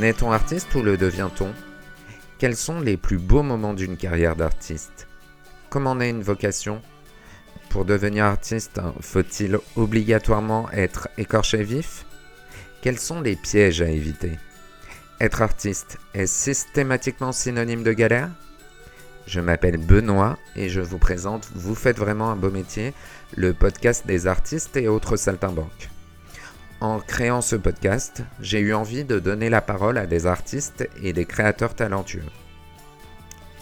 Naît-on artiste ou le devient-on? Quels sont les plus beaux moments d'une carrière d'artiste? Comment naît une vocation? Pour devenir artiste, faut-il obligatoirement être écorché vif? Quels sont les pièges à éviter? Être artiste est systématiquement synonyme de galère? Je m'appelle Benoît et je vous présente Vous faites vraiment un beau métier, le podcast des artistes et autres saltimbanques. En créant ce podcast, j'ai eu envie de donner la parole à des artistes et des créateurs talentueux.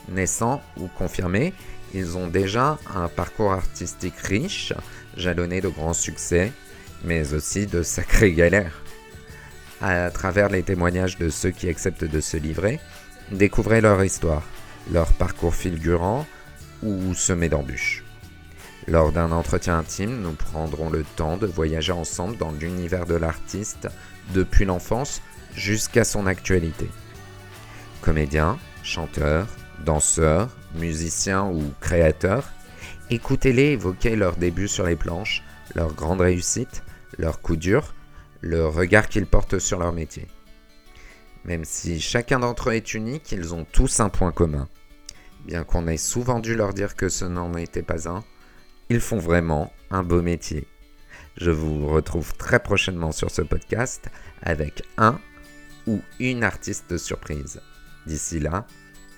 Naissants ou confirmés, ils ont déjà un parcours artistique riche, jalonné de grands succès, mais aussi de sacrées galères. À travers les témoignages de ceux qui acceptent de se livrer, découvrez leur histoire, leur parcours fulgurant ou semé d'embûches. Lors d'un entretien intime, nous prendrons le temps de voyager ensemble dans l'univers de l'artiste depuis l'enfance jusqu'à son actualité. Comédien, chanteur, danseur, musicien ou créateur, écoutez-les évoquer leurs débuts sur les planches, leurs grandes réussites, leurs coups durs, le regard qu'ils portent sur leur métier. Même si chacun d'entre eux est unique, ils ont tous un point commun. Bien qu'on ait souvent dû leur dire que ce n'en était pas un, ils font vraiment un beau métier. Je vous retrouve très prochainement sur ce podcast avec un ou une artiste surprise. D'ici là,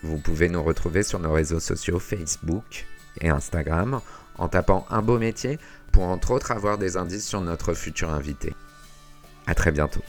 vous pouvez nous retrouver sur nos réseaux sociaux Facebook et Instagram en tapant un beau métier pour entre autres avoir des indices sur notre futur invité. A très bientôt.